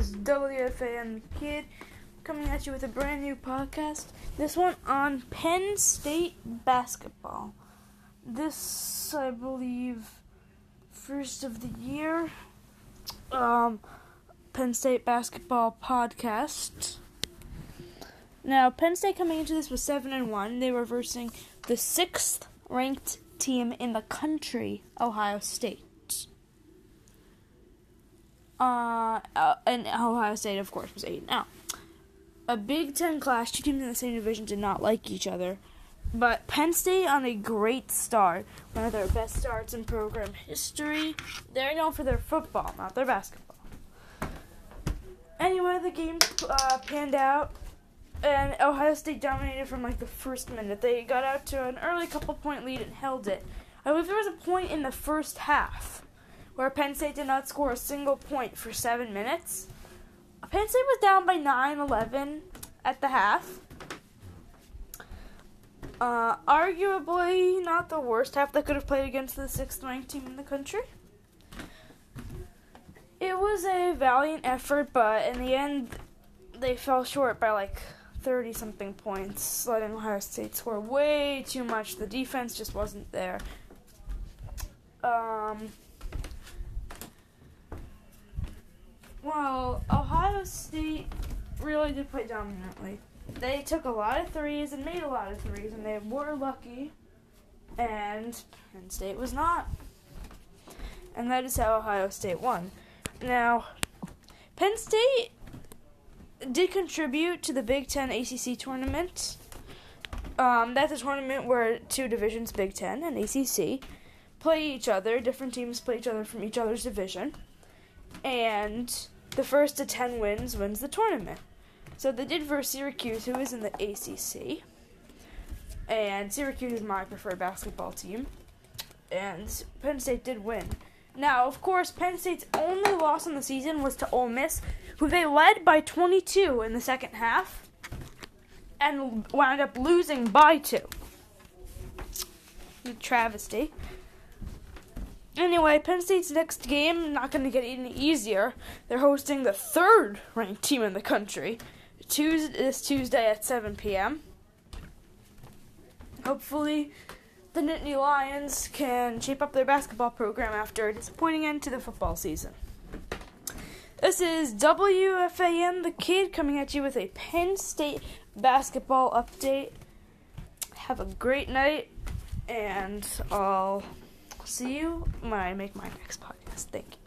is WFAN Kid coming at you with a brand new podcast. This one on Penn State basketball. This, I believe, first of the year um, Penn State basketball podcast. Now, Penn State coming into this was seven and one. They were versing the sixth ranked team in the country, Ohio State. Uh, uh, and Ohio State, of course, was eight. Now, a Big Ten clash. Two teams in the same division did not like each other, but Penn State on a great start, one of their best starts in program history. They're known for their football, not their basketball. Anyway, the game uh, panned out, and Ohio State dominated from like the first minute. They got out to an early couple point lead and held it. I believe there was a point in the first half where Penn State did not score a single point for seven minutes. Penn State was down by 9 11 at the half. Uh, arguably not the worst half they could have played against the sixth ranked team in the country. It was a valiant effort, but in the end, they fell short by like 30 something points, letting Ohio State score way too much. The defense just wasn't there. Um, well, Ohio State really did play dominantly. They took a lot of threes and made a lot of threes, and they were lucky, and Penn State was not. And that is how Ohio State won. Now, Penn State did contribute to the Big Ten ACC tournament. Um, that's a tournament where two divisions, Big Ten and ACC, play each other. Different teams play each other from each other's division. And the first to 10 wins wins the tournament. So they did versus Syracuse, who is in the ACC. And Syracuse is my preferred basketball team. And Penn State did win. Now, of course, Penn State's only loss in the season was to Ole Miss, who they led by 22 in the second half and wound up losing by two. A travesty. Anyway, Penn State's next game not going to get any easier. They're hosting the third ranked team in the country Tuesday, this Tuesday at 7 p.m. Hopefully, the Nittany Lions can shape up their basketball program after a disappointing end to the football season. This is WFAN The Kid coming at you with a Penn State basketball update. Have a great night, and I'll see you when I make my next podcast. Thank you.